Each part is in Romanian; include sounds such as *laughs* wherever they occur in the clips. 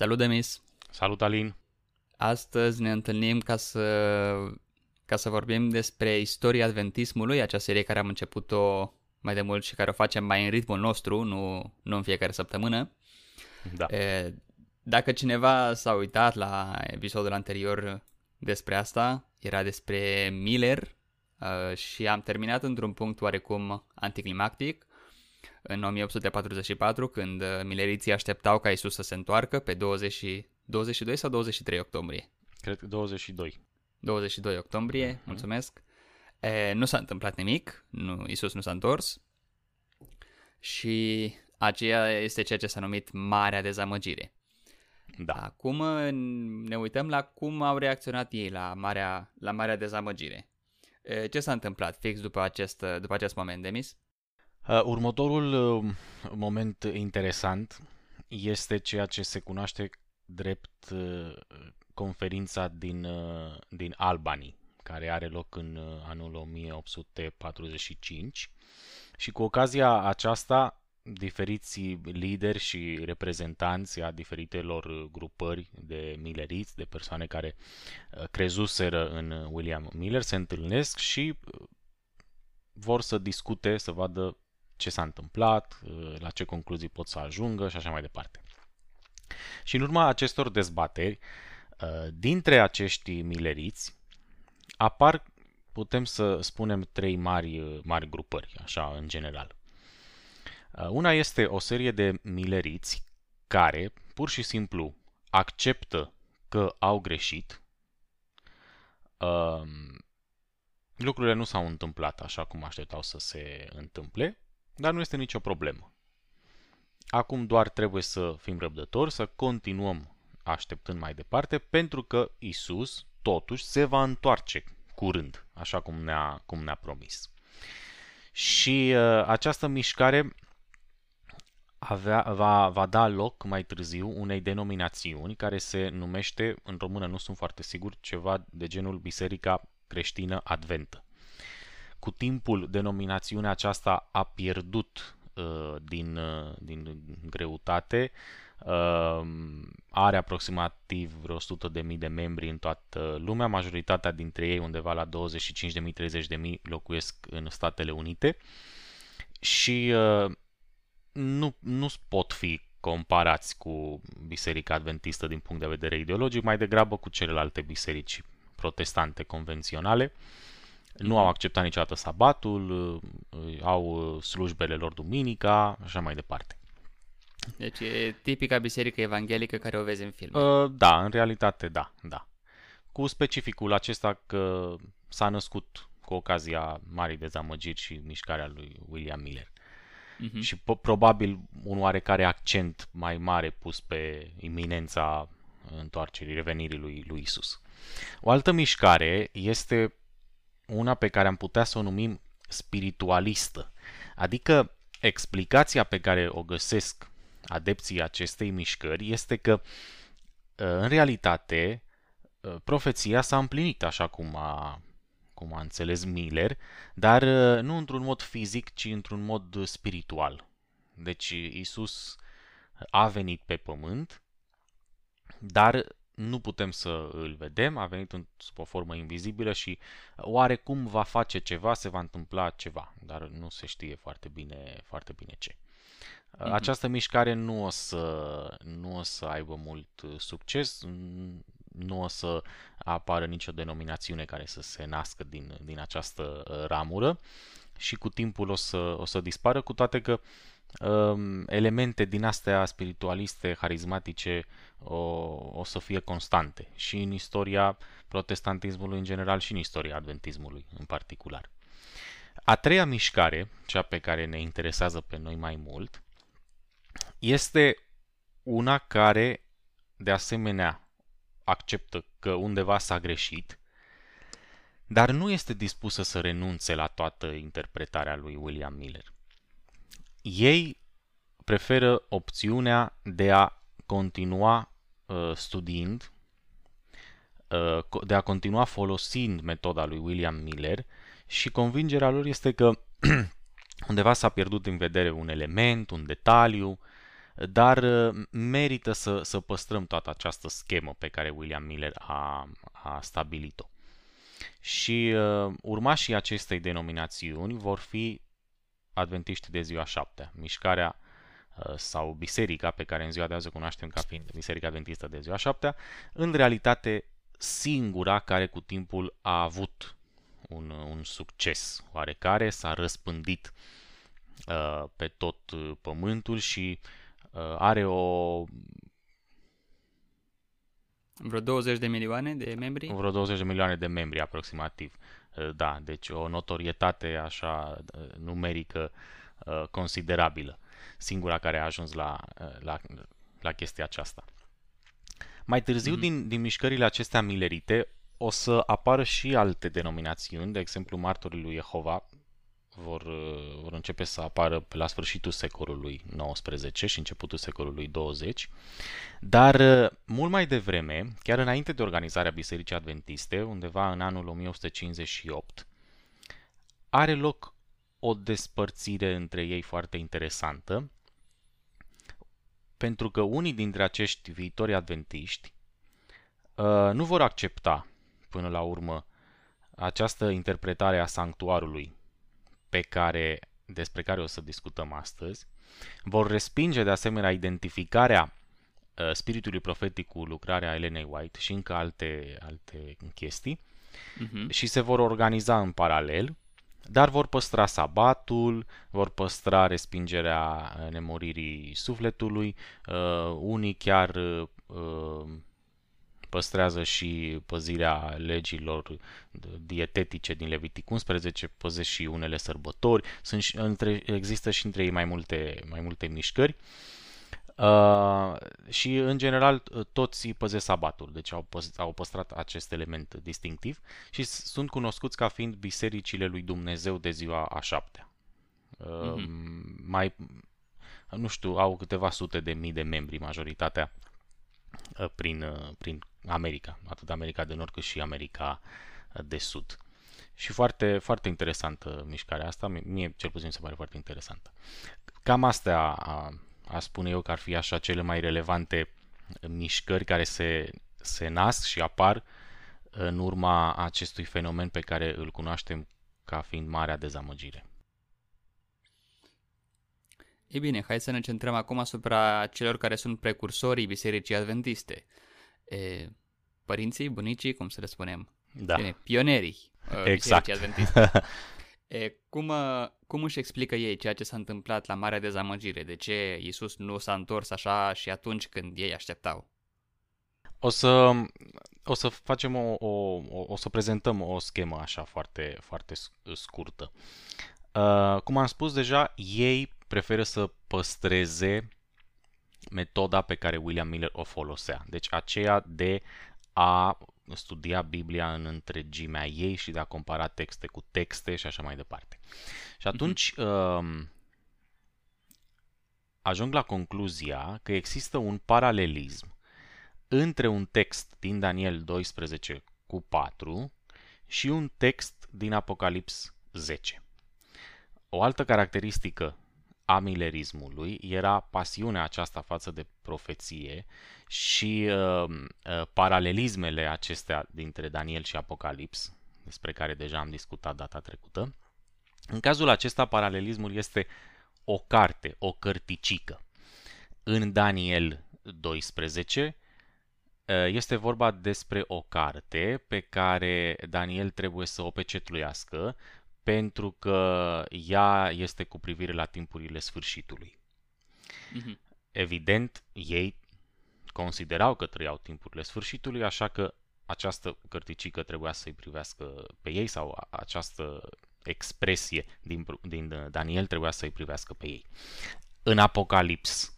Salut, Demis! Salut, Alin! Astăzi ne întâlnim ca să, ca să vorbim despre istoria adventismului, acea serie care am început-o mai de mult și care o facem mai în ritmul nostru, nu, nu în fiecare săptămână. Da. E, dacă cineva s-a uitat la episodul anterior despre asta, era despre Miller uh, și am terminat într-un punct oarecum anticlimactic în 1844, când mileriții așteptau ca Isus să se întoarcă pe 20, 22 sau 23 octombrie. Cred că 22. 22 octombrie, mm-hmm. mulțumesc. E, nu s-a întâmplat nimic, nu, Isus nu s-a întors și aceea este ceea ce s-a numit Marea Dezamăgire. Da. Acum ne uităm la cum au reacționat ei la Marea, la marea Dezamăgire. E, ce s-a întâmplat fix după acest, după acest moment, Demis? Uh, următorul uh, moment interesant este ceea ce se cunoaște drept uh, conferința din, uh, din Albany, care are loc în uh, anul 1845 și cu ocazia aceasta diferiți lideri și reprezentanți a diferitelor grupări de milleriți, de persoane care uh, crezuseră în William Miller, se întâlnesc și uh, vor să discute, să vadă ce s-a întâmplat, uh, la ce concluzii pot să ajungă și așa mai departe. Și în urma acestor dezbateri, dintre acești mileriți, apar, putem să spunem, trei mari, mari grupări, așa, în general. Uh, una este o serie de mileriți care pur și simplu acceptă că au greșit. Um, lucrurile nu s-au întâmplat așa cum așteptau să se întâmple, dar nu este nicio problemă. Acum doar trebuie să fim răbdători, să continuăm așteptând mai departe, pentru că Isus totuși se va întoarce curând, așa cum ne-a, cum ne-a promis. Și uh, această mișcare avea, va, va da loc mai târziu unei denominațiuni care se numește, în română nu sunt foarte sigur, ceva de genul Biserica Creștină Adventă. Cu timpul, denominațiunea aceasta a pierdut uh, din, uh, din greutate, uh, are aproximativ vreo 100.000 de membri în toată lumea, majoritatea dintre ei, undeva la 25.000-30.000, locuiesc în Statele Unite și uh, nu, nu pot fi comparați cu Biserica Adventistă din punct de vedere ideologic, mai degrabă cu celelalte biserici protestante convenționale. Nu au acceptat niciodată sabatul, au slujbele lor duminica, așa mai departe. Deci e tipica biserică evanghelică care o vezi în film. Uh, da, în realitate da, da. Cu specificul acesta că s-a născut cu ocazia marii dezamăgiri și mișcarea lui William Miller uh-huh. și po- probabil un oarecare accent mai mare pus pe iminența întoarcerii, revenirii lui, lui Isus. O altă mișcare este una pe care am putea să o numim spiritualistă, adică explicația pe care o găsesc adepții acestei mișcări este că în realitate profeția s-a împlinit așa cum a cum a înțeles Miller, dar uh, nu într-un mod fizic, ci într-un mod spiritual. Deci Isus a venit pe pământ, dar nu putem să îl vedem, a venit în, sub o formă invizibilă și oarecum va face ceva, se va întâmpla ceva, dar nu se știe foarte bine, foarte bine ce. Mm-hmm. Această mișcare nu o, să, nu o să aibă mult succes, nu o să apară nicio denominațiune care să se nască din, din această uh, ramură și cu timpul o să, o să dispară, cu toate că um, elemente din astea spiritualiste, harismatice, o, o să fie constante și în istoria protestantismului în general și în istoria adventismului în particular. A treia mișcare, cea pe care ne interesează pe noi mai mult, este una care, de asemenea, acceptă că undeva s-a greșit, dar nu este dispusă să renunțe la toată interpretarea lui William Miller. Ei preferă opțiunea de a continua uh, studiind, uh, de a continua folosind metoda lui William Miller și convingerea lor este că *clears throat* undeva s-a pierdut în vedere un element, un detaliu, dar uh, merită să, să păstrăm toată această schemă pe care William Miller a, a stabilit-o. Și uh, urmașii acestei denominațiuni vor fi adventiști de ziua șaptea, mișcarea uh, sau biserica pe care în ziua de azi o cunoaștem ca fiind Biserica Adventistă de ziua șaptea, în realitate singura care cu timpul a avut un, un succes oarecare, s-a răspândit uh, pe tot uh, pământul și uh, are o vreo 20 de milioane de membri? Vreo 20 de milioane de membri aproximativ. Uh, da, deci o notorietate așa uh, numerică considerabilă. Singura care a ajuns la, la, la chestia aceasta. Mai târziu, mm-hmm. din, din mișcările acestea milerite, o să apară și alte denominațiuni, de exemplu martorii lui Jehova vor, uh, vor începe să apară pe la sfârșitul secolului XIX și începutul secolului 20, dar uh, mult mai devreme, chiar înainte de organizarea Bisericii Adventiste, undeva în anul 1158, are loc o despărțire între ei foarte interesantă, pentru că unii dintre acești viitori adventiști uh, nu vor accepta până la urmă această interpretare a sanctuarului pe care, despre care o să discutăm astăzi, vor respinge de asemenea identificarea uh, spiritului profetic cu lucrarea Elenei White și încă alte, alte chestii uh-huh. și se vor organiza în paralel, dar vor păstra sabatul, vor păstra respingerea nemuririi sufletului, uh, unii chiar uh, păstrează și păzirea legilor dietetice din Levitic 11, păzesc și unele sărbători, Sunt și, între, există și între ei mai multe, mai multe mișcări. Uh, și în general toți păzesc sabatul, deci au, păs- au păstrat acest element distinctiv și sunt cunoscuți ca fiind bisericile lui Dumnezeu de ziua a șaptea. Uh, mm-hmm. Mai, nu știu, au câteva sute de mii de membri majoritatea uh, prin, uh, prin America, atât America de Nord cât și America de Sud. Și foarte, foarte interesantă mișcarea asta, mie cel puțin se pare foarte interesantă. Cam astea a, a spune eu că ar fi așa cele mai relevante mișcări care se, se nasc și apar în urma acestui fenomen pe care îl cunoaștem ca fiind marea dezamăgire. E bine, hai să ne centrăm acum asupra celor care sunt precursorii Bisericii Adventiste e, părinții, bunicii, cum să le spunem, da. Bine, pionerii uh, exact. Adventiste. *laughs* e, cum, uh, cum își explică ei ceea ce s-a întâmplat la Marea Dezamăgire? De ce Isus nu s-a întors așa și atunci când ei așteptau? O să, o să facem o, o, o, o să prezentăm o schemă așa foarte, foarte scurtă. Uh, cum am spus deja, ei preferă să păstreze metoda pe care William Miller o folosea. Deci aceea de a studia Biblia în întregimea ei și de a compara texte cu texte și așa mai departe. Și mhm. atunci uh, ajung la concluzia că există un paralelism între un text din Daniel 12 cu 4 și un text din Apocalips 10. O altă caracteristică a milerismului era pasiunea aceasta față de profeție și uh, uh, paralelismele acestea dintre Daniel și Apocalips, despre care deja am discutat data trecută. În cazul acesta, paralelismul este o carte, o cărticică. În Daniel 12 uh, este vorba despre o carte pe care Daniel trebuie să o pecetluiască pentru că ea este cu privire la timpurile sfârșitului. Mm-hmm. Evident, ei considerau că trăiau timpurile sfârșitului, așa că această cărticică trebuia să-i privească pe ei sau această expresie din, din Daniel trebuia să-i privească pe ei. În Apocalips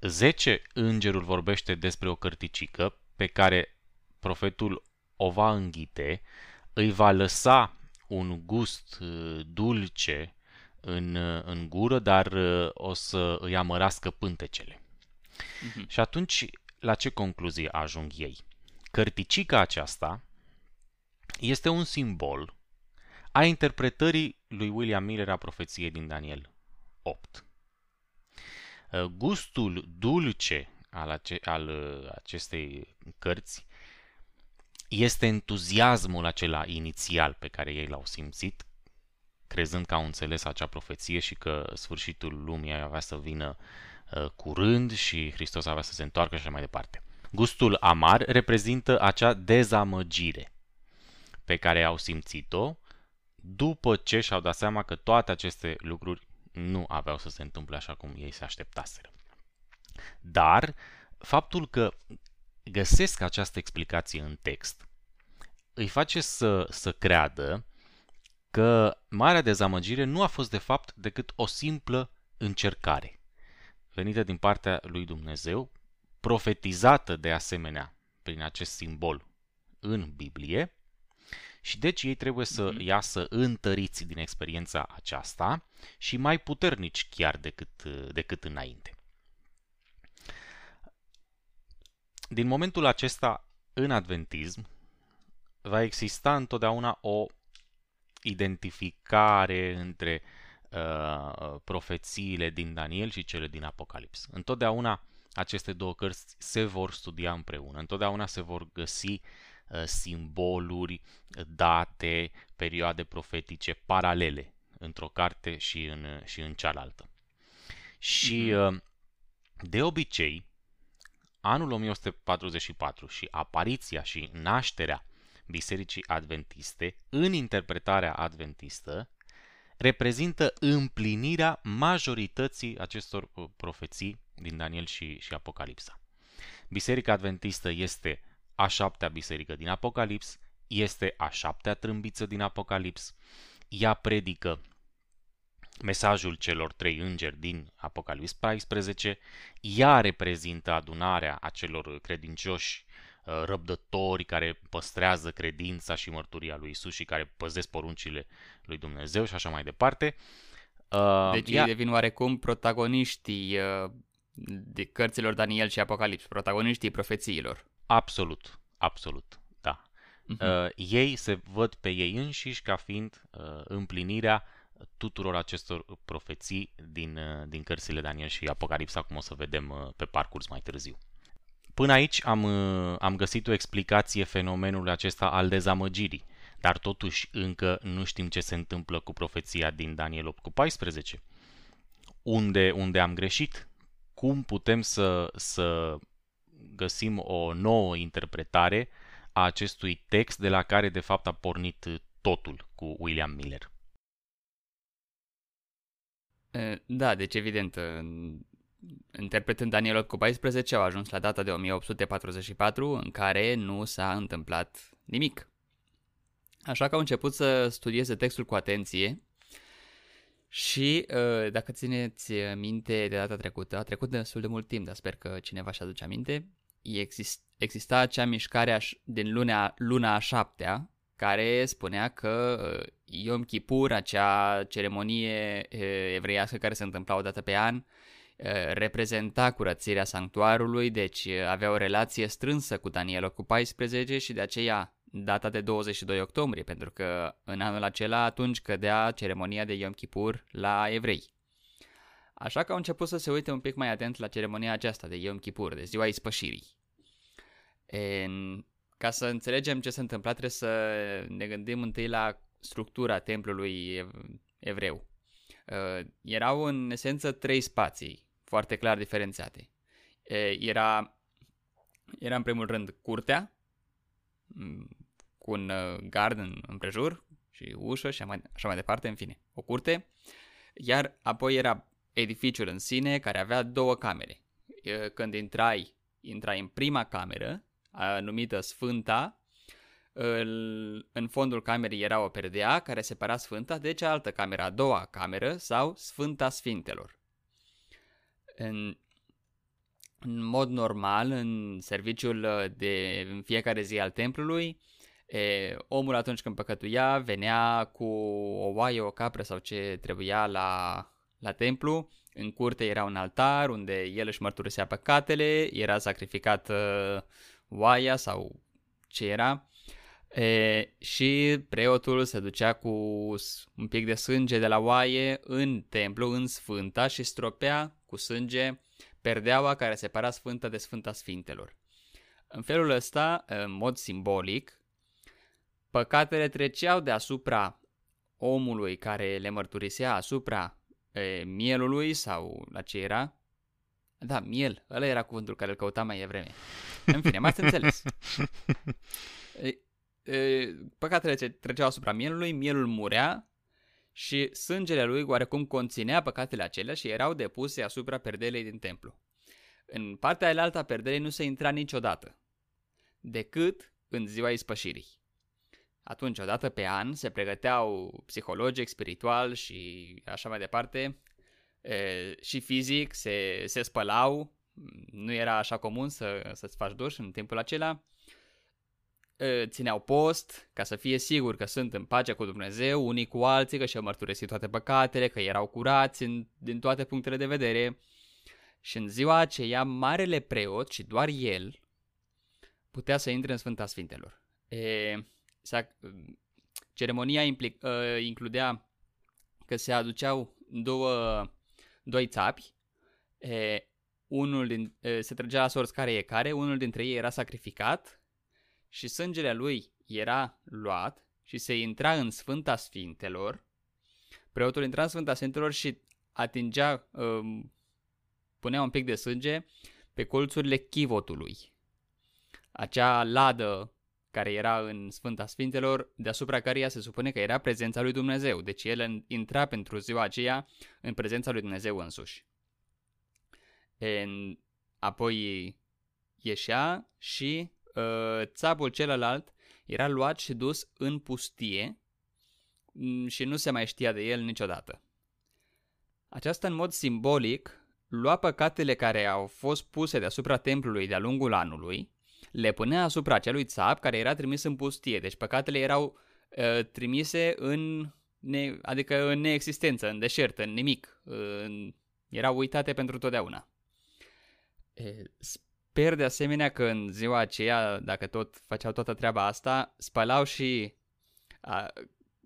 10, îngerul vorbește despre o cărticică pe care profetul o va înghite, îi va lăsa un gust uh, dulce în, uh, în gură, dar uh, o să îi amărască pântecele. Uh-huh. Și atunci, la ce concluzie ajung ei? Cărticica aceasta este un simbol a interpretării lui William Miller a profeției din Daniel 8. Gustul dulce al, ace- al acestei cărți este entuziasmul acela inițial pe care ei l-au simțit, crezând că au înțeles acea profeție și că sfârșitul lumii avea să vină uh, curând și Hristos avea să se întoarcă și așa mai departe. Gustul amar reprezintă acea dezamăgire pe care au simțit-o după ce și-au dat seama că toate aceste lucruri nu aveau să se întâmple așa cum ei se așteptaseră. Dar faptul că găsesc această explicație în text îi face să, să creadă că marea dezamăgire nu a fost de fapt decât o simplă încercare venită din partea lui Dumnezeu, profetizată de asemenea prin acest simbol în Biblie și deci ei trebuie să mm-hmm. iasă întăriți din experiența aceasta și mai puternici chiar decât, decât înainte. Din momentul acesta în adventism va exista întotdeauna o identificare între uh, profețiile din Daniel și cele din Apocalips. Întotdeauna aceste două cărți se vor studia împreună, întotdeauna se vor găsi uh, simboluri, date, perioade profetice paralele într-o carte și în, și în cealaltă. Și mm-hmm. uh, de obicei, anul 1144 și apariția și nașterea Bisericii Adventiste în interpretarea adventistă reprezintă împlinirea majorității acestor uh, profeții din Daniel și, și Apocalipsa. Biserica Adventistă este a șaptea biserică din Apocalips, este a șaptea trâmbiță din Apocalips, ea predică mesajul celor trei îngeri din Apocalips 14, ea reprezintă adunarea acelor credincioși uh, răbdători care păstrează credința și mărturia lui Isus și care păzesc poruncile lui Dumnezeu și așa mai departe. Uh, deci ea... ei devin oarecum protagoniștii uh, de cărților Daniel și Apocalips, protagoniștii profețiilor. Absolut, absolut, da. Uh-huh. Ei se văd pe ei înșiși ca fiind împlinirea tuturor acestor profeții din, uh, din cărțile Daniel și Apocalipsa, cum o să vedem uh, pe parcurs mai târziu. Până aici am, uh, am găsit o explicație fenomenului acesta al dezamăgirii, dar totuși încă nu știm ce se întâmplă cu profeția din Daniel 8 cu 14. Unde, unde am greșit? Cum putem să, să găsim o nouă interpretare a acestui text de la care de fapt a pornit totul cu William Miller? Da, deci evident, interpretând Daniel 8 cu 14 au ajuns la data de 1844 în care nu s-a întâmplat nimic. Așa că au început să studieze textul cu atenție și dacă țineți minte de data trecută, a trecut destul de mult timp, dar sper că cineva și aduce aminte, exist, exista acea mișcare din luna, luna a șaptea, care spunea că uh, Yom Kippur, acea ceremonie uh, evreiască care se întâmpla o dată pe an, uh, reprezenta curățirea sanctuarului, deci avea o relație strânsă cu Daniel cu 14 și de aceea data de 22 octombrie, pentru că în anul acela atunci cădea ceremonia de Yom Kippur la evrei. Așa că au început să se uite un pic mai atent la ceremonia aceasta de Yom Kippur, de ziua ispășirii. En, ca să înțelegem ce s-a întâmplat, trebuie să ne gândim întâi la structura templului evreu. Uh, erau în esență trei spații foarte clar diferențiate. Era, era în primul rând curtea, cu un uh, gard în împrejur și ușă și așa mai departe, în fine, o curte. Iar apoi era edificiul în sine care avea două camere. Când intrai, intrai în prima cameră numită Sfânta. În fondul camerei era o perdea care separa Sfânta de cealaltă cameră, a doua cameră sau Sfânta Sfintelor. În, în mod normal, în serviciul de în fiecare zi al templului, e, omul atunci când păcătuia venea cu o oaie, o capră sau ce trebuia la, la templu. În curte era un altar unde el își mărturisea păcatele, era sacrificat uh, oaia sau ce era. E, și preotul se ducea cu un pic de sânge de la oaie în templu, în sfânta și stropea cu sânge perdeaua care separa sfânta de sfânta sfintelor. În felul ăsta, în mod simbolic, păcatele treceau deasupra omului care le mărturisea asupra e, mielului sau la ce era. Da, miel, ăla era cuvântul care îl căutam mai devreme. În fine, m-ați înțeles. *laughs* E, e, păcatele treceau asupra mielului, mielul murea și sângele lui oarecum conținea păcatele acelea și erau depuse asupra perdelei din templu. În partea aia a perdelei nu se intra niciodată, decât în ziua ispășirii. Atunci, odată pe an, se pregăteau psihologic, spiritual și așa mai departe, e, și fizic, se, se spălau, nu era așa comun să, să-ți faci duș în timpul acela, e, țineau post ca să fie sigur că sunt în pace cu Dumnezeu, unii cu alții, că și-au mărturisit toate păcatele, că erau curați în, din toate punctele de vedere. Și în ziua aceea, marele preot și doar el putea să intre în Sfânta Sfintelor. E, ceremonia implic, uh, includea că se aduceau două, doi țapi, e, unul din, e, se trăgea la sorți care e care, unul dintre ei era sacrificat și sângele lui era luat și se intra în Sfânta Sfintelor. Preotul intra în Sfânta Sfintelor și atingea, um, punea un pic de sânge pe colțurile chivotului. Acea ladă care era în Sfânta Sfintelor, deasupra căreia se supune că era prezența lui Dumnezeu. Deci el intra pentru ziua aceea în prezența lui Dumnezeu însuși. En, apoi ieșea și uh, țapul celălalt era luat și dus în pustie mm, și nu se mai știa de el niciodată. Aceasta în mod simbolic lua păcatele care au fost puse deasupra templului de-a lungul anului le punea asupra acelui țap care era trimis în pustie. Deci păcatele erau uh, trimise în, ne, adică în neexistență, în deșert, în nimic. Uh, erau uitate pentru totdeauna. E, sper de asemenea că în ziua aceea, dacă tot făceau toată treaba asta, spălau și a,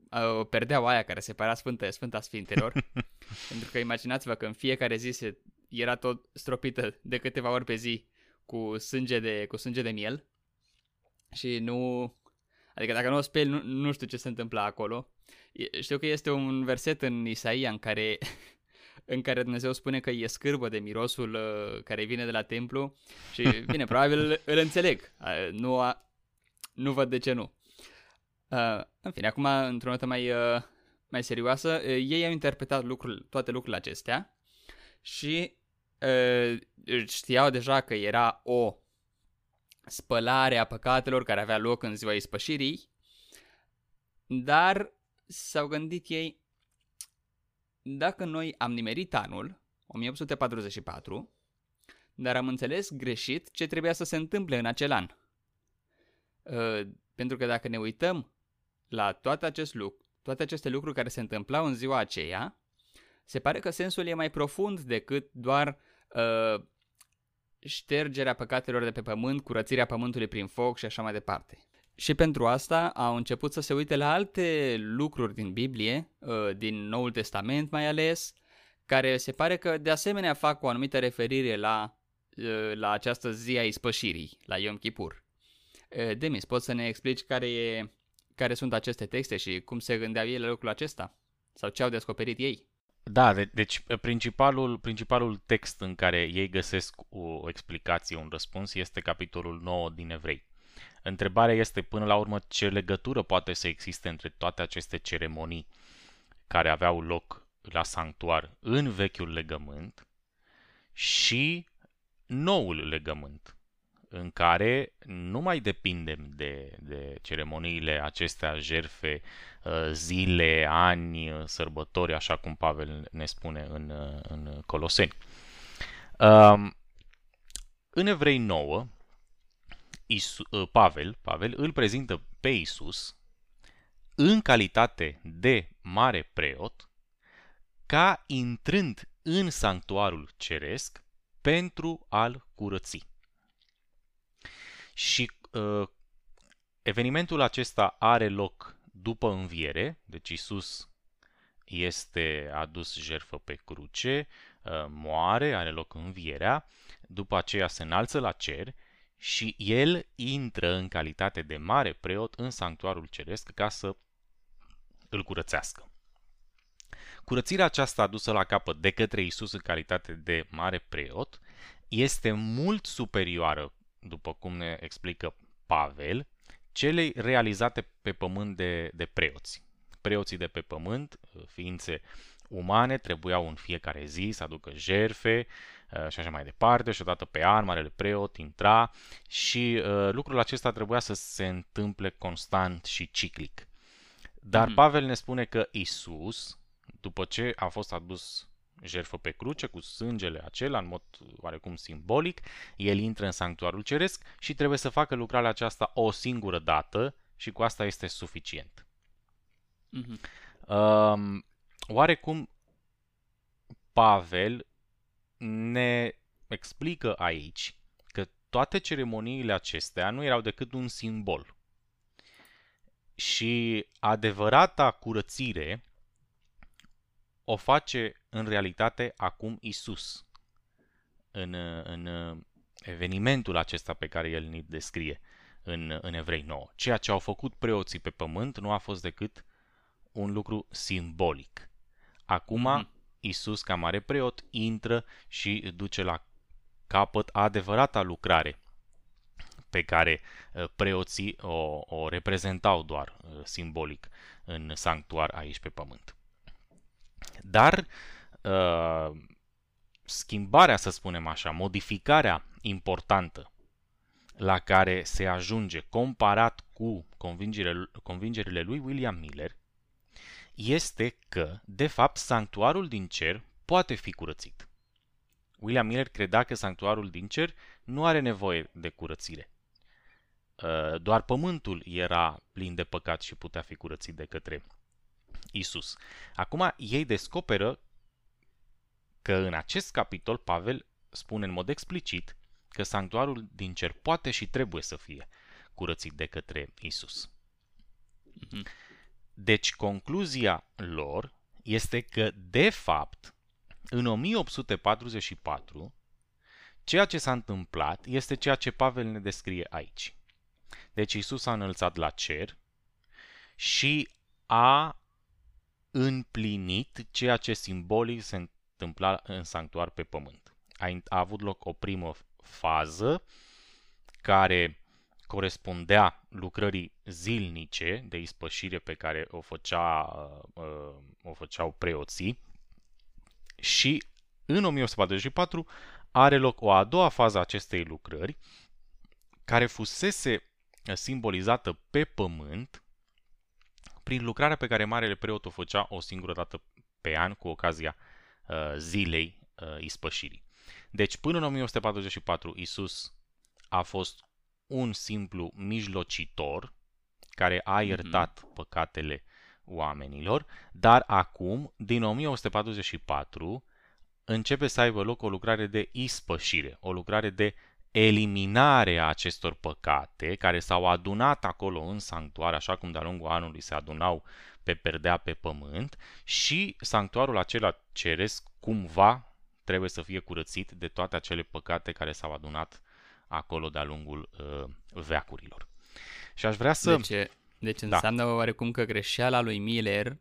a, perdeau aia care separa Sfântă, Sfânta Sfintelor. *laughs* pentru că imaginați-vă că în fiecare zi se, era tot stropită de câteva ori pe zi cu sânge de, cu sânge de miel și nu... Adică dacă nu o speli, nu, nu știu ce se întâmplă acolo. Știu că este un verset în Isaia în care, în care Dumnezeu spune că e scârbă de mirosul uh, care vine de la templu și, bine, probabil îl înțeleg. Uh, nu, a, nu văd de ce nu. Uh, în fine, acum, într-o notă mai, uh, mai serioasă, uh, ei au interpretat lucrul, toate lucrurile acestea și știau deja că era o spălare a păcatelor care avea loc în ziua ispășirii, dar s-au gândit ei, dacă noi am nimerit anul, 1844, dar am înțeles greșit ce trebuia să se întâmple în acel an. Uh, pentru că dacă ne uităm la toate, acest lucru, toate aceste lucruri care se întâmplau în ziua aceea, se pare că sensul e mai profund decât doar uh, ștergerea păcatelor de pe pământ, curățirea pământului prin foc și așa mai departe. Și pentru asta au început să se uite la alte lucruri din Biblie, uh, din Noul Testament mai ales, care se pare că de asemenea fac o anumită referire la, uh, la această zi a ispășirii, la Yom Kippur. Uh, Demis, poți să ne explici care, e, care sunt aceste texte și cum se gândeau ei la lucrul acesta? Sau ce au descoperit ei? Da, de- deci principalul, principalul text în care ei găsesc o explicație, un răspuns, este capitolul 9 din Evrei. Întrebarea este până la urmă ce legătură poate să existe între toate aceste ceremonii care aveau loc la sanctuar în vechiul legământ și noul legământ în care nu mai depindem de, de ceremoniile acestea, jerfe, uh, zile, ani, uh, sărbători, așa cum Pavel ne spune în, uh, în Coloseni. Um, în Evrei 9, Isu, Pavel, Pavel îl prezintă pe Isus în calitate de mare preot ca intrând în sanctuarul ceresc pentru a-l curăți. Și uh, evenimentul acesta are loc după înviere, deci Isus este adus jertfă pe cruce, uh, moare, are loc învierea, după aceea se înalță la cer și el intră în calitate de mare preot în sanctuarul ceresc ca să îl curățească. Curățirea aceasta adusă la capăt de către Isus în calitate de mare preot este mult superioară, după cum ne explică Pavel, celei realizate pe pământ de, de preoți. Preoții de pe pământ, ființe umane, trebuiau în fiecare zi să aducă jerfe uh, și așa mai departe și odată pe an marele preot intra și uh, lucrul acesta trebuia să se întâmple constant și ciclic. Dar mm-hmm. Pavel ne spune că Isus, după ce a fost adus jertfă pe cruce cu sângele acela în mod oarecum simbolic, el intră în sanctuarul ceresc și trebuie să facă lucrarea aceasta o singură dată și cu asta este suficient. Mm-hmm. Um, oarecum Pavel ne explică aici că toate ceremoniile acestea nu erau decât un simbol. Și adevărata curățire o face în realitate acum Isus în, în evenimentul acesta pe care el ni descrie în, în Evrei 9. Ceea ce au făcut preoții pe pământ nu a fost decât un lucru simbolic. Acum mm-hmm. Isus ca mare preot intră și duce la capăt adevărata lucrare pe care uh, preoții o, o reprezentau doar uh, simbolic în sanctuar aici pe pământ. Dar uh, schimbarea, să spunem așa, modificarea importantă la care se ajunge comparat cu convingerile, convingerile lui William Miller este că, de fapt, sanctuarul din cer poate fi curățit. William Miller credea că sanctuarul din cer nu are nevoie de curățire. Uh, doar pământul era plin de păcat și putea fi curățit de către Isus. Acum ei descoperă că în acest capitol Pavel spune în mod explicit că sanctuarul din cer poate și trebuie să fie curățit de către Isus. Mhm. Deci concluzia lor este că, de fapt, în 1844, ceea ce s-a întâmplat este ceea ce Pavel ne descrie aici. Deci Isus a înălțat la cer și a împlinit ceea ce simbolic se întâmpla în sanctuar pe pământ. A, a avut loc o primă fază care corespundea lucrării zilnice de ispășire pe care o, făcea, uh, uh o făceau preoții și în 1844 are loc o a doua fază a acestei lucrări care fusese simbolizată pe pământ prin lucrarea pe care Marele Preot o făcea o singură dată pe an cu ocazia uh, zilei uh, ispășirii. Deci până în 1944 Isus a fost un simplu mijlocitor care a mhm. iertat mm-hmm. păcatele oamenilor, dar acum, din 1944, începe să aibă loc o lucrare de ispășire, o lucrare de eliminarea acestor păcate care s-au adunat acolo în sanctuar, așa cum de-a lungul anului se adunau pe perdea pe pământ și sanctuarul acela ceresc cumva trebuie să fie curățit de toate acele păcate care s-au adunat acolo de-a lungul uh, veacurilor. Și aș vrea să... Deci, deci da. înseamnă da. oarecum că greșeala lui Miller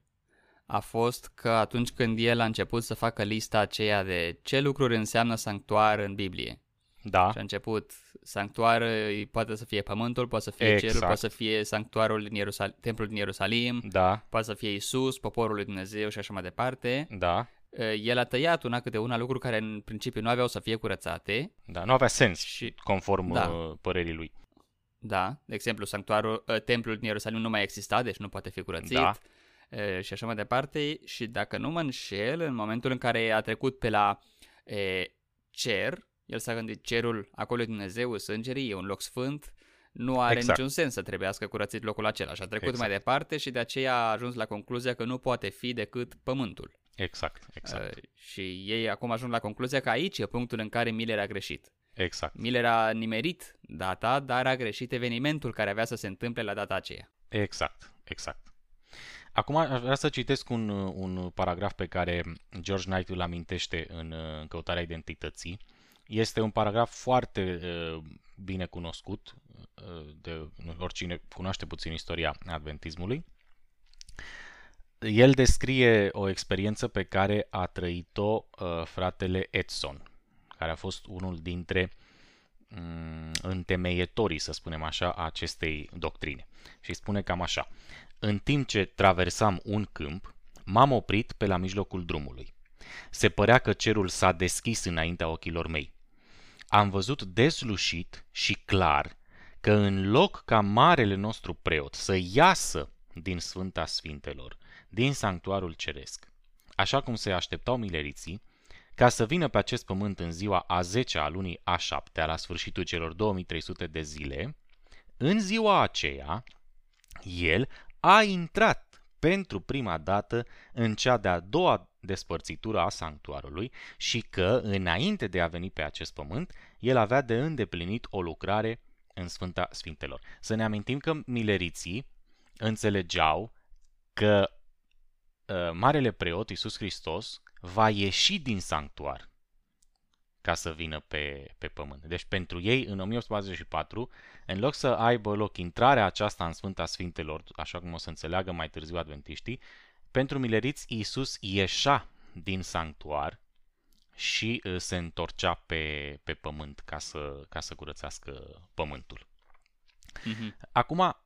a fost că atunci când el a început să facă lista aceea de ce lucruri înseamnă sanctuar în Biblie, da. Și a început sanctuar, poate să fie pământul, poate să fie exact. cerul, poate să fie sanctuarul din Ierusal- templul din Ierusalim, da. poate să fie Isus, poporul lui Dumnezeu și așa mai departe. Da. El a tăiat una câte una lucruri care în principiu nu aveau să fie curățate. Da, nu avea sens și conform da. Uh, părerii lui. Da, de exemplu, sanctuarul, uh, templul din Ierusalim nu mai exista, deci nu poate fi curățit. Da. Și așa mai departe. Și dacă nu mă înșel, în momentul în care a trecut pe la e, cer, el s-a gândit, cerul, acolo e Dumnezeu, sângerii, e un loc sfânt, nu are exact. niciun sens să trebuiască curățit locul acela. Și a trecut exact. mai departe și de aceea a ajuns la concluzia că nu poate fi decât pământul. Exact, exact. Uh, și ei acum ajung la concluzia că aici e punctul în care Miller a greșit. Exact. Miller a nimerit data, dar a greșit evenimentul care avea să se întâmple la data aceea. Exact, exact. Acum aș vrea să citesc un, un paragraf pe care George Knight îl amintește în, în căutarea identității. Este un paragraf foarte uh, bine cunoscut uh, de oricine cunoaște puțin istoria adventismului. El descrie o experiență pe care a trăit-o uh, fratele Edson, care a fost unul dintre um, întemeietorii, să spunem așa, a acestei doctrine. Și spune cam așa. În timp ce traversam un câmp, m-am oprit pe la mijlocul drumului. Se părea că cerul s-a deschis înaintea ochilor mei. Am văzut deslușit și clar că în loc ca marele nostru preot să iasă din Sfânta Sfintelor, din sanctuarul ceresc, așa cum se așteptau mileriții, ca să vină pe acest pământ în ziua a 10 a lunii a 7 la sfârșitul celor 2300 de zile, în ziua aceea, el a intrat pentru prima dată în cea de-a doua despărțitură a sanctuarului și că, înainte de a veni pe acest pământ, el avea de îndeplinit o lucrare în Sfânta Sfintelor. Să ne amintim că mileriții înțelegeau că uh, Marele Preot Iisus Hristos va ieși din sanctuar ca să vină pe, pe pământ. Deci pentru ei, în 1844, în loc să aibă loc intrarea aceasta în Sfânta Sfintelor, așa cum o să înțeleagă mai târziu adventiștii, pentru mileriți Iisus ieșea din sanctuar și uh, se întorcea pe, pe pământ ca să, ca să curățească pământul. Mm-hmm. Acum,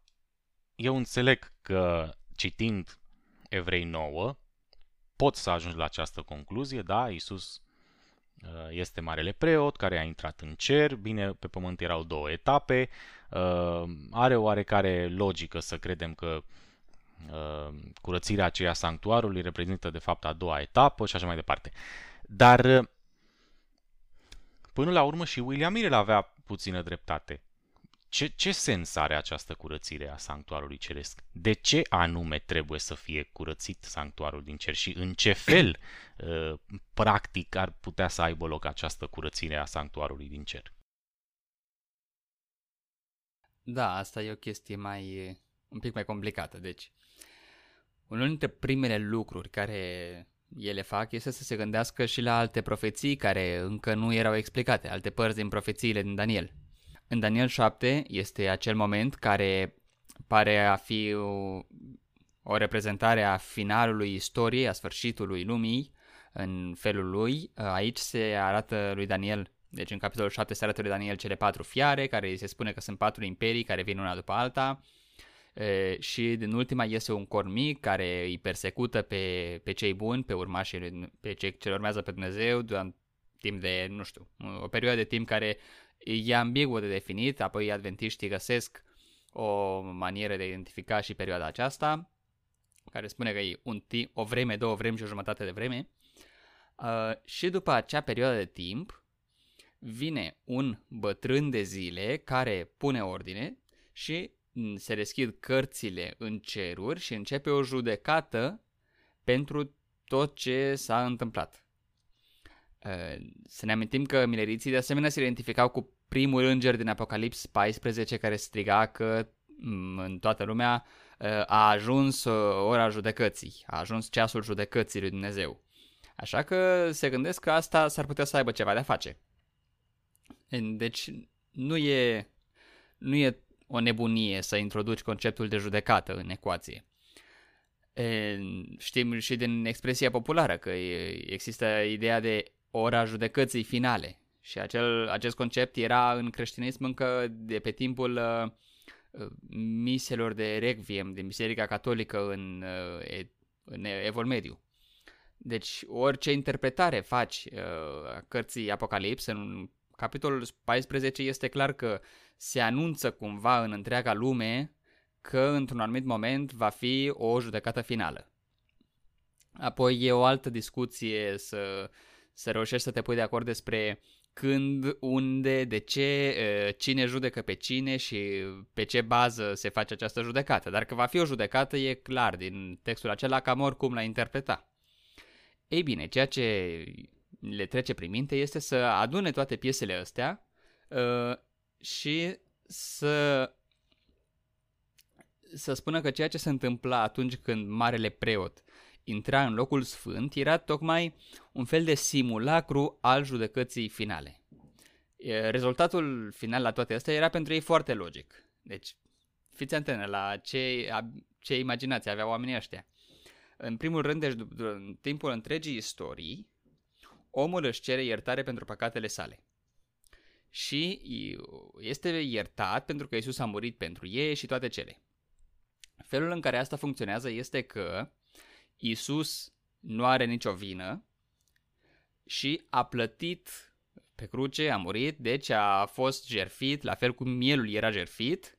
eu înțeleg că citind Evrei 9, pot să ajungi la această concluzie, da, Iisus uh, este marele preot care a intrat în cer, bine, pe pământ erau două etape, uh, are oarecare logică să credem că curățirea aceea sanctuarului reprezintă de fapt a doua etapă și așa mai departe. Dar până la urmă și William Mirel avea puțină dreptate. Ce, ce sens are această curățire a sanctuarului ceresc? De ce anume trebuie să fie curățit sanctuarul din cer și în ce fel uh, practic ar putea să aibă loc această curățire a sanctuarului din cer? Da, asta e o chestie mai un pic mai complicată. Deci, unul dintre primele lucruri care ele fac este să se gândească și la alte profeții care încă nu erau explicate, alte părți din profețiile din Daniel. În Daniel 7 este acel moment care pare a fi o, o reprezentare a finalului istoriei, a sfârșitului lumii, în felul lui. Aici se arată lui Daniel, deci în capitolul 7 se arată lui Daniel cele patru fiare, care îi se spune că sunt patru imperii care vin una după alta, E, și din ultima iese un cor mic care îi persecută pe, pe cei buni, pe urmașii, pe cei ce urmează pe Dumnezeu, durant timp de, nu știu, o perioadă de timp care e ambiguă de definit, apoi adventiștii găsesc o manieră de a identifica și perioada aceasta, care spune că e un timp, o vreme, două vremi și o jumătate de vreme. Uh, și după acea perioadă de timp, vine un bătrân de zile care pune ordine și se deschid cărțile în ceruri și începe o judecată pentru tot ce s-a întâmplat. Să ne amintim că mileriții de asemenea se identificau cu primul înger din Apocalips 14 care striga că în toată lumea a ajuns ora judecății, a ajuns ceasul judecății lui Dumnezeu. Așa că se gândesc că asta s-ar putea să aibă ceva de a face. Deci nu e, nu e o nebunie să introduci conceptul de judecată în ecuație. E, știm și din expresia populară că există ideea de ora judecății finale și acel, acest concept era în creștinism încă de pe timpul uh, miselor de requiem din Biserica Catolică în, uh, în Evul Mediu. Deci orice interpretare faci uh, a cărții Apocalips în capitolul 14 este clar că se anunță cumva în întreaga lume că într-un anumit moment va fi o judecată finală. Apoi e o altă discuție să, să reușești să te pui de acord despre când, unde, de ce, cine judecă pe cine și pe ce bază se face această judecată. Dar că va fi o judecată e clar din textul acela cam oricum la interpreta. Ei bine, ceea ce le trece prin minte este să adune toate piesele astea uh, și să să spună că ceea ce se întâmpla atunci când Marele Preot intra în locul sfânt era tocmai un fel de simulacru al judecății finale. Rezultatul final la toate astea era pentru ei foarte logic. Deci, fiți antene la ce, ce imaginație aveau oamenii ăștia. În primul rând, deci, în timpul întregii istorii, omul își cere iertare pentru păcatele sale. Și este iertat pentru că Isus a murit pentru ei și toate cele. Felul în care asta funcționează este că Isus nu are nicio vină și a plătit pe cruce, a murit, deci a fost jerfit, la fel cum mielul era jerfit,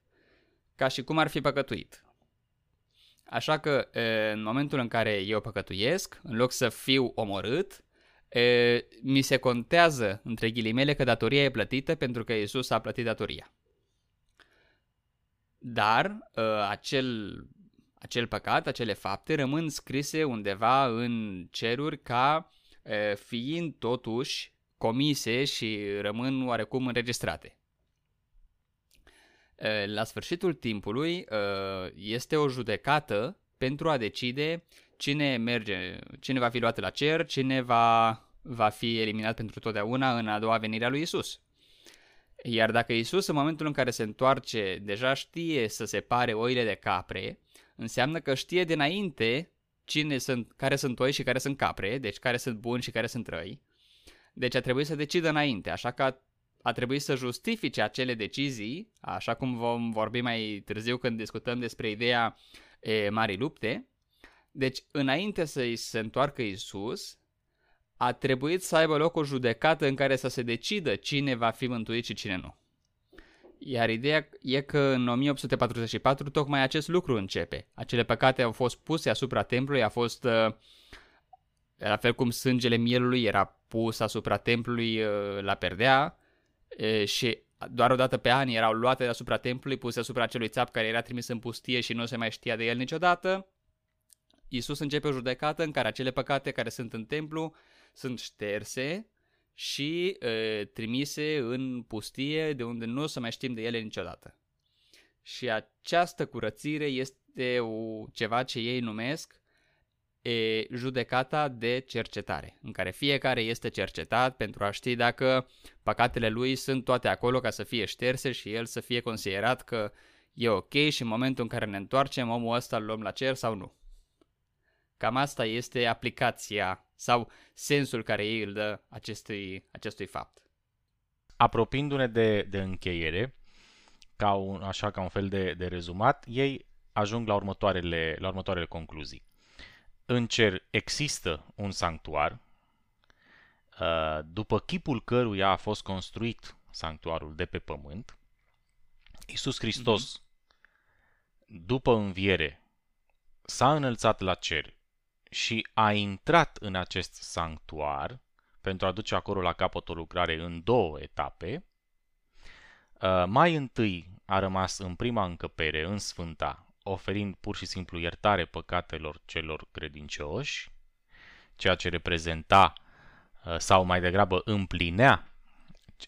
ca și cum ar fi păcătuit. Așa că în momentul în care eu păcătuiesc, în loc să fiu omorât, mi se contează, între ghilimele, că datoria e plătită pentru că Isus a plătit datoria. Dar acel, acel păcat, acele fapte rămân scrise undeva în ceruri ca fiind totuși comise și rămân oarecum înregistrate. La sfârșitul timpului este o judecată pentru a decide cine merge, cine va fi luat la cer, cine va, va fi eliminat pentru totdeauna în a doua venire a lui Isus. Iar dacă Isus în momentul în care se întoarce deja știe să separe oile de capre, înseamnă că știe dinainte cine sunt, care sunt oi și care sunt capre, deci care sunt buni și care sunt răi. Deci a trebuit să decidă înainte, așa că a trebuit să justifice acele decizii, așa cum vom vorbi mai târziu când discutăm despre ideea e, marii lupte. Deci, înainte să-i se întoarcă Isus, a trebuit să aibă loc o judecată în care să se decidă cine va fi mântuit și cine nu. Iar ideea e că în 1844 tocmai acest lucru începe. Acele păcate au fost puse asupra templului, a fost uh, la fel cum sângele mielului era pus asupra templului uh, la perdea, și doar o dată pe an erau luate deasupra templului, puse asupra acelui țap care era trimis în pustie și nu se mai știa de el niciodată. Iisus începe o judecată în care acele păcate care sunt în templu sunt șterse și e, trimise în pustie de unde nu o să mai știm de ele niciodată. Și această curățire este o, ceva ce ei numesc e judecata de cercetare, în care fiecare este cercetat pentru a ști dacă păcatele lui sunt toate acolo ca să fie șterse și el să fie considerat că e ok și în momentul în care ne întoarcem, omul ăsta îl luăm la cer sau nu. Cam asta este aplicația sau sensul care ei îl dă acestui, acestui fapt. Apropiindu-ne de, de încheiere, ca un, așa ca un fel de, de rezumat, ei ajung la următoarele, la următoarele concluzii în cer există un sanctuar, uh, după chipul căruia a fost construit sanctuarul de pe pământ, Iisus Hristos, mm-hmm. după înviere, s-a înălțat la cer și a intrat în acest sanctuar pentru a duce acolo la capăt o lucrare în două etape. Uh, mai întâi a rămas în prima încăpere, în Sfânta, oferind pur și simplu iertare păcatelor celor credincioși, ceea ce reprezenta uh, sau mai degrabă împlinea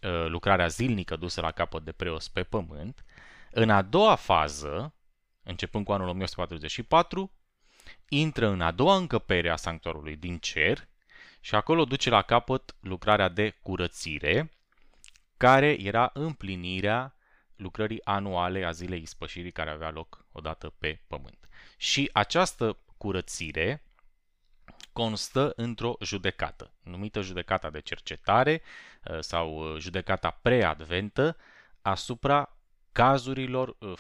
uh, lucrarea zilnică dusă la capăt de preos pe pământ. În a doua fază, începând cu anul 1944, intră în a doua încăpere a sanctuarului din cer și acolo duce la capăt lucrarea de curățire, care era împlinirea lucrării anuale a zilei ispășirii care avea loc odată pe pământ. Și această curățire constă într-o judecată, numită judecata de cercetare uh, sau uh, judecata preadventă asupra cazurilor uh,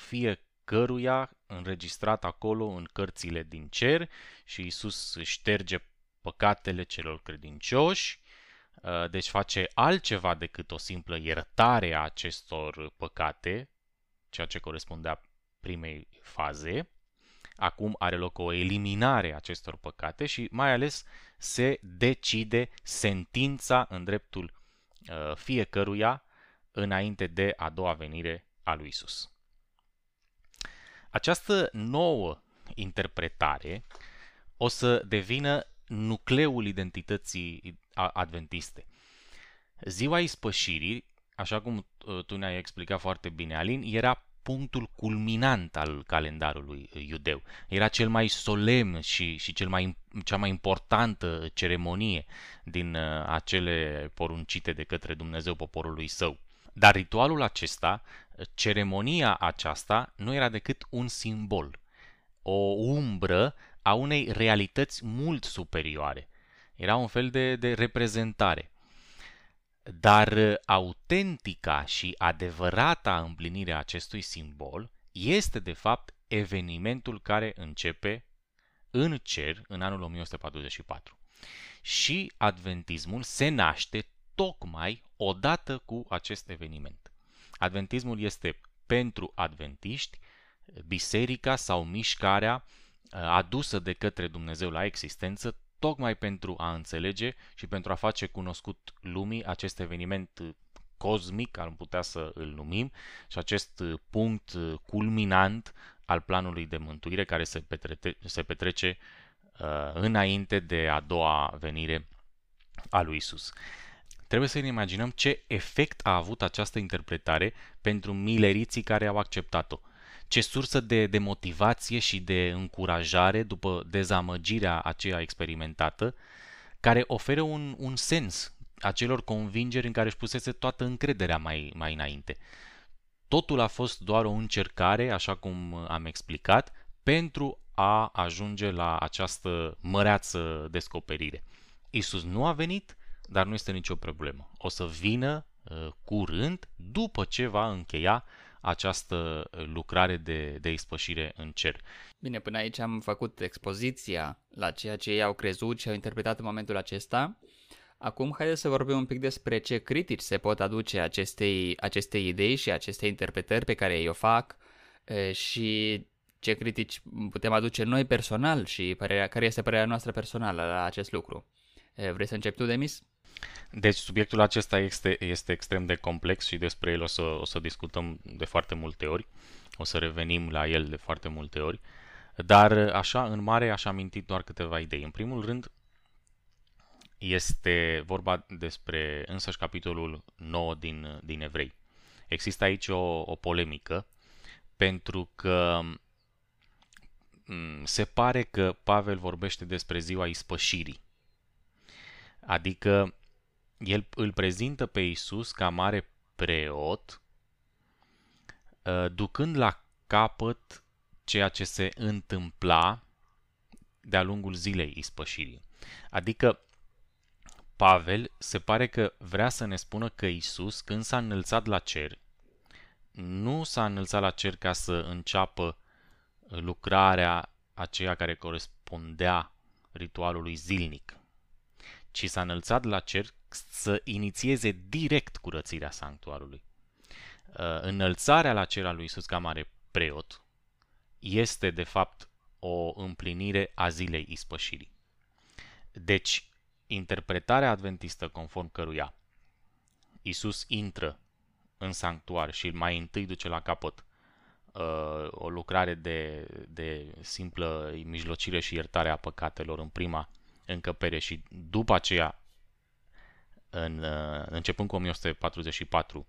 fiecăruia înregistrat acolo în cărțile din cer și Isus șterge păcatele celor credincioși Uh, deci face altceva decât o simplă iertare a acestor păcate, ceea ce corespundea primei faze. Acum are loc o eliminare a acestor păcate și mai ales se decide sentința în dreptul uh, fiecăruia înainte de a doua venire a lui Isus. Această nouă interpretare o să devină nucleul identității adventiste. Ziua ispășirii așa cum uh, tu ne-ai explicat foarte bine, Alin, era punctul culminant al calendarului iudeu. Era cel mai solemn și, și cel mai, cea mai importantă ceremonie din uh, acele poruncite de către Dumnezeu poporului său. Dar ritualul acesta, ceremonia aceasta, nu era decât un simbol, o umbră a unei realități mult superioare. Era un fel de, de reprezentare. Dar uh, autentica și adevărata împlinire a acestui simbol este de fapt evenimentul care începe în cer în anul 1144. Și adventismul se naște tocmai odată cu acest eveniment. Adventismul este pentru adventiști biserica sau mișcarea uh, adusă de către Dumnezeu la existență tocmai pentru a înțelege și pentru a face cunoscut lumii acest eveniment cosmic, am putea să îl numim, și acest punct culminant al planului de mântuire care se, petrece, se petrece uh, înainte de a doua venire a lui Isus. Trebuie să ne imaginăm ce efect a avut această interpretare pentru mileriții care au acceptat-o ce sursă de, de motivație și de încurajare după dezamăgirea aceea experimentată, care oferă un, un sens acelor convingeri în care își pusese toată încrederea mai, mai înainte. Totul a fost doar o încercare, așa cum am explicat, pentru a ajunge la această măreață descoperire. Isus nu a venit, dar nu este nicio problemă. O să vină uh, curând după ce va încheia această lucrare de, de ispășire în cer. Bine, până aici am făcut expoziția la ceea ce ei au crezut și au interpretat în momentul acesta. Acum haideți să vorbim un pic despre ce critici se pot aduce acestei, acestei idei și acestei interpretări pe care ei o fac și ce critici putem aduce noi personal și părerea, care este părerea noastră personală la acest lucru. Vrei să începi tu, Demis? Deci subiectul acesta este, este extrem de complex și despre el o să, o să discutăm de foarte multe ori. O să revenim la el de foarte multe ori. Dar așa, în mare, aș aminti doar câteva idei. În primul rând, este vorba despre însăși capitolul 9 din, din Evrei. Există aici o, o polemică pentru că se pare că Pavel vorbește despre ziua ispășirii. Adică el îl prezintă pe Isus ca mare preot, ă, ducând la capăt ceea ce se întâmpla de-a lungul zilei ispășirii. Adică Pavel se pare că vrea să ne spună că Isus, când s-a înălțat la cer, nu s-a înălțat la cer ca să înceapă lucrarea aceea care corespundea ritualului zilnic, ci s-a înălțat la cer să inițieze direct curățirea sanctuarului. Uh, înălțarea la cer al lui Isus ca mare preot este de fapt o împlinire a zilei ispășirii. Deci, interpretarea adventistă conform căruia Isus intră în sanctuar și mai întâi duce la capăt uh, o lucrare de, de simplă mijlocire și iertare a păcatelor în prima încăpere și după aceea în, uh, începând cu 1144,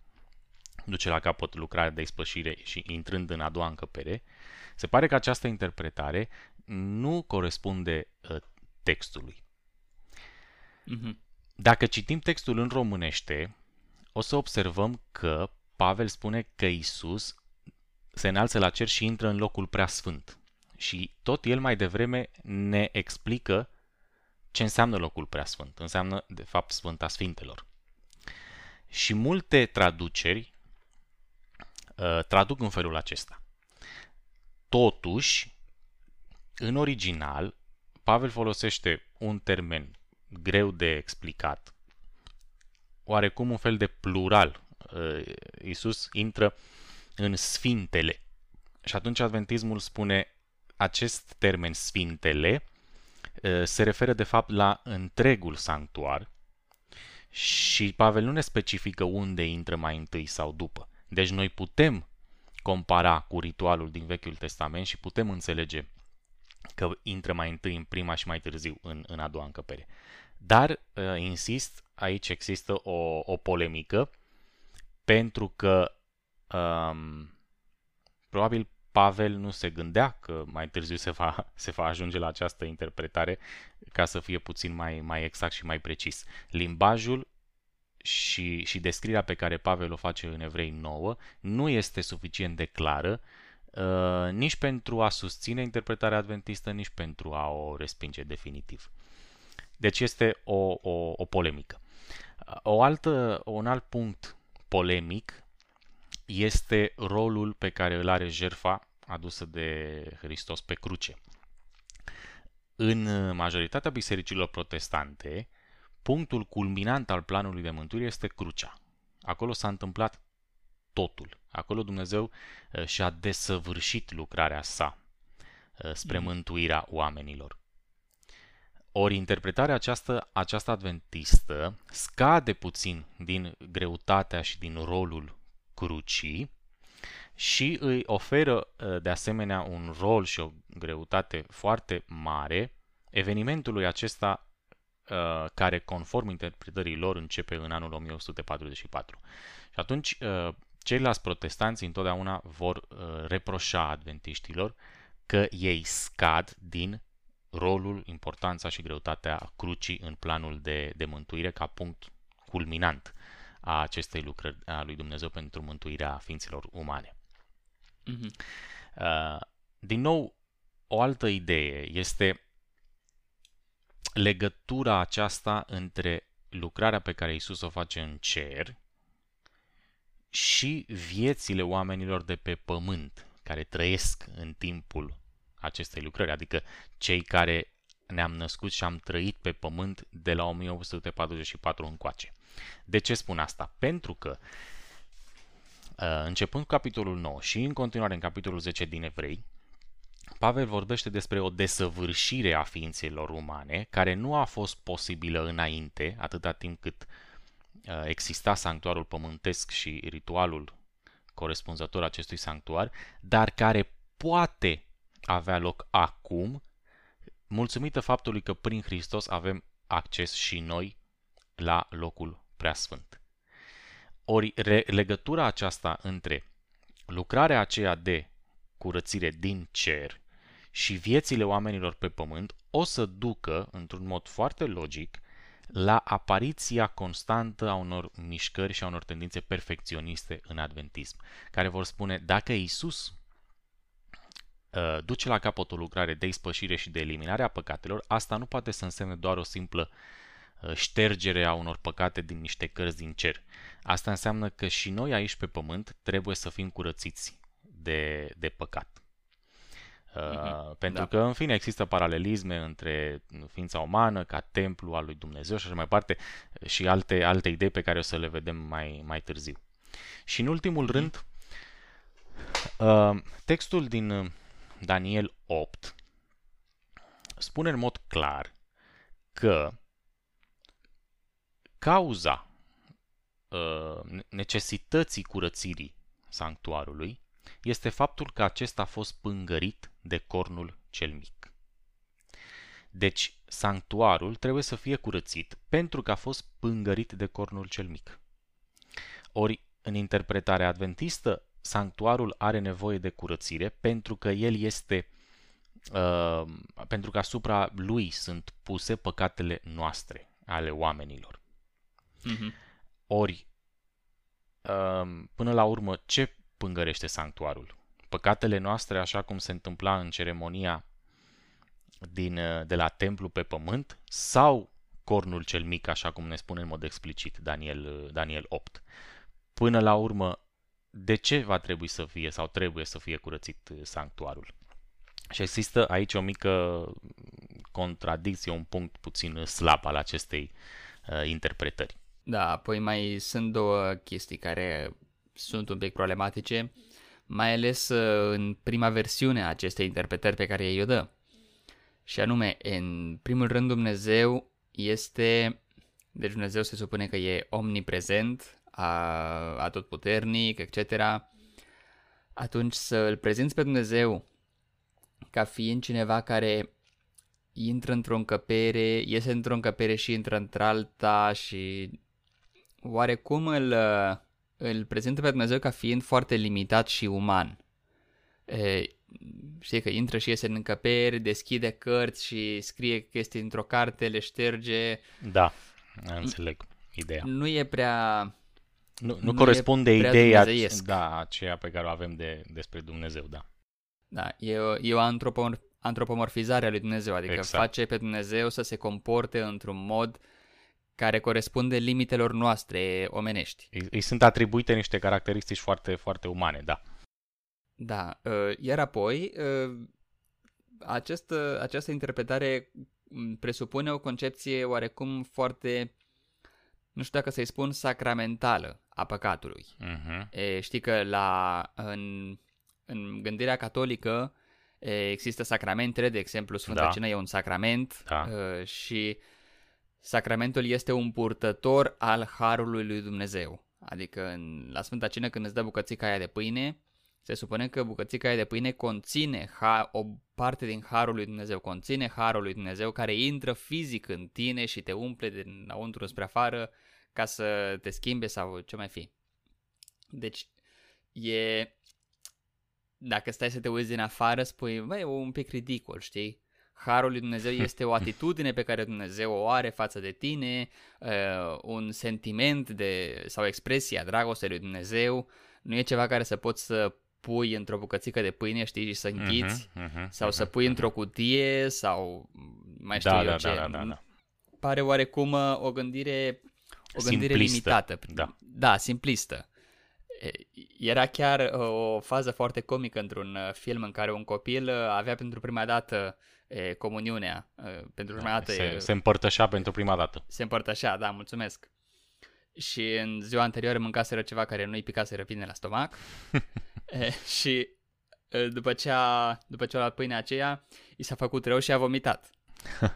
duce la capăt lucrarea de ispășire și intrând în a doua încăpere, se pare că această interpretare nu corespunde uh, textului. Mm-hmm. Dacă citim textul în românește, o să observăm că Pavel spune că Isus se înalță la cer și intră în locul prea sfânt. Și tot el mai devreme ne explică ce înseamnă locul preasfânt? Înseamnă, de fapt, Sfânta Sfintelor. Și multe traduceri uh, traduc în felul acesta. Totuși, în original, Pavel folosește un termen greu de explicat, oarecum un fel de plural. Uh, Iisus intră în sfintele. Și atunci adventismul spune acest termen sfintele se referă de fapt la întregul sanctuar și Pavel nu ne specifică unde intră mai întâi sau după. Deci noi putem compara cu ritualul din Vechiul Testament și putem înțelege că intră mai întâi în prima și mai târziu în, în a doua încăpere. Dar, insist, aici există o, o polemică pentru că um, probabil Pavel nu se gândea că mai târziu se va, *laughs* se va ajunge la această interpretare ca să fie puțin mai, mai exact și mai precis. Limbajul și, și descrierea pe care Pavel o face în Evrei 9 nu este suficient de clară uh, nici pentru a susține interpretarea adventistă, nici pentru a o respinge definitiv. Deci este o, o, o polemică. O altă, un alt punct polemic este rolul pe care îl are jerfa adusă de Hristos pe cruce. În majoritatea bisericilor protestante, punctul culminant al planului de mântuire este crucea. Acolo s-a întâmplat totul. Acolo Dumnezeu uh, și-a desăvârșit lucrarea sa uh, spre mm. mântuirea oamenilor. Ori interpretarea aceasta, aceasta adventistă scade puțin din greutatea și din rolul crucii și îi oferă uh, de asemenea un rol și o greutate foarte mare evenimentului acesta uh, care, conform interpretării lor, începe în anul 1144. Și atunci, uh, ceilalți protestanți întotdeauna vor reproșa adventiștilor că ei scad din rolul, importanța și greutatea crucii în planul de, de mântuire ca punct culminant a acestei lucrări a lui Dumnezeu pentru mântuirea ființelor umane. Mm-hmm. Uh, din nou, o altă idee este legătura aceasta între lucrarea pe care Isus o face în cer și viețile oamenilor de pe pământ care trăiesc în timpul acestei lucrări, adică cei care ne-am născut și am trăit pe pământ de la 1844 încoace. De ce spun asta? Pentru că uh, începând cu capitolul 9 și în continuare în capitolul 10 din Evrei, Pavel vorbește despre o desăvârșire a ființelor umane care nu a fost posibilă înainte, atâta timp cât uh, exista sanctuarul pământesc și ritualul corespunzător acestui sanctuar, dar care poate avea loc acum, mulțumită faptului că prin Hristos avem acces și noi la locul preasfânt. Ori re- legătura aceasta între lucrarea aceea de curățire din cer și viețile oamenilor pe pământ o să ducă, într-un mod foarte logic, la apariția constantă a unor mișcări și a unor tendințe perfecționiste în adventism, care vor spune dacă Isus uh, duce la capăt o lucrare de ispășire și de eliminare a păcatelor, asta nu poate să însemne doar o simplă uh, ștergere a unor păcate din niște cărți din cer. Asta înseamnă că și noi aici pe pământ trebuie să fim curățiți de, de păcat. Uh, mm-hmm. Pentru da. că, în fine, există paralelisme între ființa umană ca templu al lui Dumnezeu și așa mai departe și alte, alte idei pe care o să le vedem mai, mai târziu. Și în ultimul mm-hmm. rând, uh, textul din Daniel 8 spune în mod clar că cauza uh, necesității curățirii sanctuarului este faptul că acesta a fost pângărit de cornul cel mic. Deci, sanctuarul trebuie să fie curățit pentru că a fost pângărit de cornul cel mic. Ori, în interpretarea adventistă, sanctuarul are nevoie de curățire pentru că el este uh, pentru că asupra lui sunt puse păcatele noastre ale oamenilor. Mm-hmm. Ori uh, până la urmă ce pângărește sanctuarul? Păcatele noastre, așa cum se întâmpla în ceremonia din, uh, de la templu pe pământ sau cornul cel mic, așa cum ne spune în mod explicit Daniel, uh, Daniel 8. Până la urmă, de ce va trebui să fie sau trebuie să fie curățit uh, sanctuarul. Și există aici o mică contradicție, un punct puțin slab al acestei uh, interpretări. Da, apoi mai sunt două chestii care sunt un pic problematice, mai ales uh, în prima versiune a acestei interpretări pe care ei o dă. Și anume, în primul rând Dumnezeu este, deci Dumnezeu se supune că e omniprezent, a, puternic, etc., atunci să îl prezinți pe Dumnezeu ca fiind cineva care intră într-o încăpere, iese într-o încăpere și intră într-alta și oarecum îl, îl prezintă pe Dumnezeu ca fiind foarte limitat și uman. E, știi că intră și iese în încăperi, deschide cărți și scrie chestii într-o carte, le șterge. Da, înțeleg ideea. Nu e prea... Nu, nu, nu corespunde ideea da, aceea pe care o avem de, despre Dumnezeu, da. Da, e o, e o antropomor- antropomorfizare a lui Dumnezeu, adică exact. face pe Dumnezeu să se comporte într-un mod care corespunde limitelor noastre omenești. Îi, îi sunt atribuite niște caracteristici foarte, foarte umane, da. Da, uh, iar apoi uh, această, această interpretare presupune o concepție oarecum foarte, nu știu dacă să-i spun, sacramentală a păcatului. Uh-huh. E, știi că la, în, în gândirea catolică e, există sacramentele, de exemplu Sfânta da. Cină e un sacrament da. e, și sacramentul este un purtător al Harului lui Dumnezeu. Adică în, la Sfânta Cină când îți dă bucățica aia de pâine, se supune că bucățica de pâine conține ha- o parte din harul lui Dumnezeu, conține harul lui Dumnezeu care intră fizic în tine și te umple din înăuntru spre afară ca să te schimbe sau ce mai fi. Deci, e... Dacă stai să te uiți din afară, spui, băi, e un pic ridicol, știi? Harul lui Dumnezeu este o atitudine pe care Dumnezeu o are față de tine, uh, un sentiment de, sau expresia dragostei lui Dumnezeu, nu e ceva care să poți să pui într-o bucățică de pâine, știi, și să mhm, înghiți, uh-huh, uh-huh, sau uh-huh, să pui uh-huh. într-o cutie, sau mai știu da, eu da, ce. Da, da, da, da. Pare oarecum uh, o gândire, o gândire simplistă, limitată. Da. da, simplistă. Era chiar uh, o fază foarte comică într-un uh, film în care un copil avea pentru prima dată comuniunea. Pentru prima da, dată se, se împărtășea pentru prima dată. Se împărtășea, da, mulțumesc și în ziua anterioară mâncaseră ceva care nu-i picaseră bine la stomac *laughs* e, și e, după ce, a, după ce a luat pâinea aceea, i s-a făcut rău și a vomitat.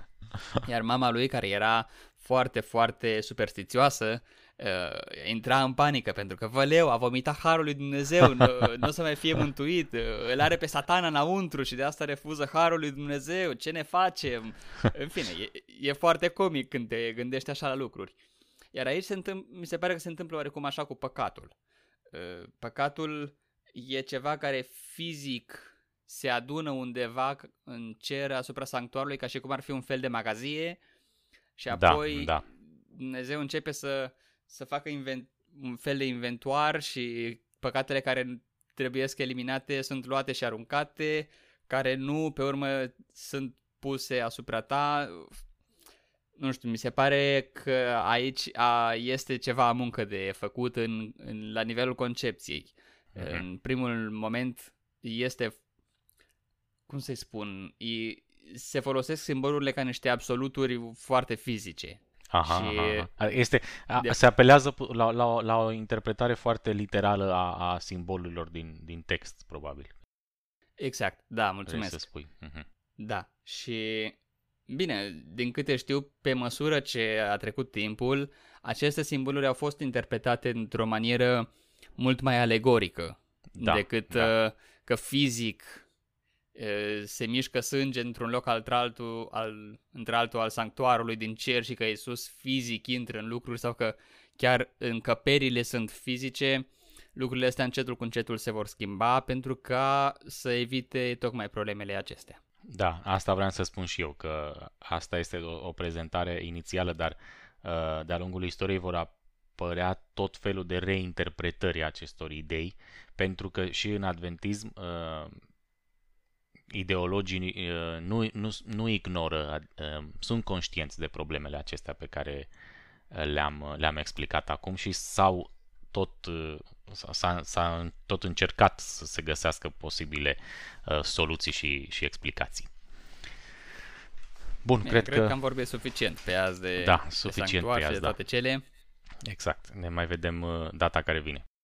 *laughs* Iar mama lui, care era foarte, foarte superstițioasă, uh, intra în panică pentru că Văleu a vomitat harul lui Dumnezeu, nu, nu o să mai fie mântuit, îl are pe satana înăuntru și de asta refuză harul lui Dumnezeu, ce ne facem? În fine, e, e foarte comic când te gândești așa la lucruri. Iar aici se întâmpl- mi se pare că se întâmplă oarecum așa cu păcatul. Uh, păcatul e ceva care fizic se adună undeva în cer asupra sanctuarului ca și cum ar fi un fel de magazie și da, apoi da, da. Dumnezeu începe să, să facă invent, un fel de inventoar și păcatele care trebuie să eliminate sunt luate și aruncate, care nu pe urmă sunt puse asupra ta, nu știu, mi se pare că aici a, este ceva muncă de făcut în, în, la nivelul concepției. Uh-huh. În primul moment este, cum să-i spun, e, se folosesc simbolurile ca niște absoluturi foarte fizice. Aha, și aha. Este, a, de... Se apelează la, la, la o interpretare foarte literală a, a simbolurilor din, din text, probabil. Exact, da, mulțumesc. Vrei să spui. Uh-huh. Da, și Bine, din câte știu, pe măsură ce a trecut timpul, aceste simboluri au fost interpretate într-o manieră mult mai alegorică da, decât da. Uh, că fizic uh, se mișcă sânge într-un loc într-altul al, într-altul al sanctuarului din cer și că Iisus fizic intră în lucruri sau că chiar încăperile sunt fizice, lucrurile astea încetul cu încetul se vor schimba pentru ca să evite tocmai problemele acestea. Da, asta vreau să spun și eu, că asta este o, o prezentare inițială, dar uh, de-a lungul istoriei vor apărea tot felul de reinterpretări acestor idei, pentru că și în adventism uh, ideologii uh, nu, nu, nu ignoră, uh, sunt conștienți de problemele acestea pe care uh, le-am, le-am explicat acum și s-au tot, uh, s-a, s-a tot încercat să se găsească posibile uh, soluții și, și explicații. Bun, Bine, cred, cred că... că am vorbit suficient pe azi de, da, suficient de pe azi, de toate da. cele. Exact. Ne mai vedem uh, data care vine.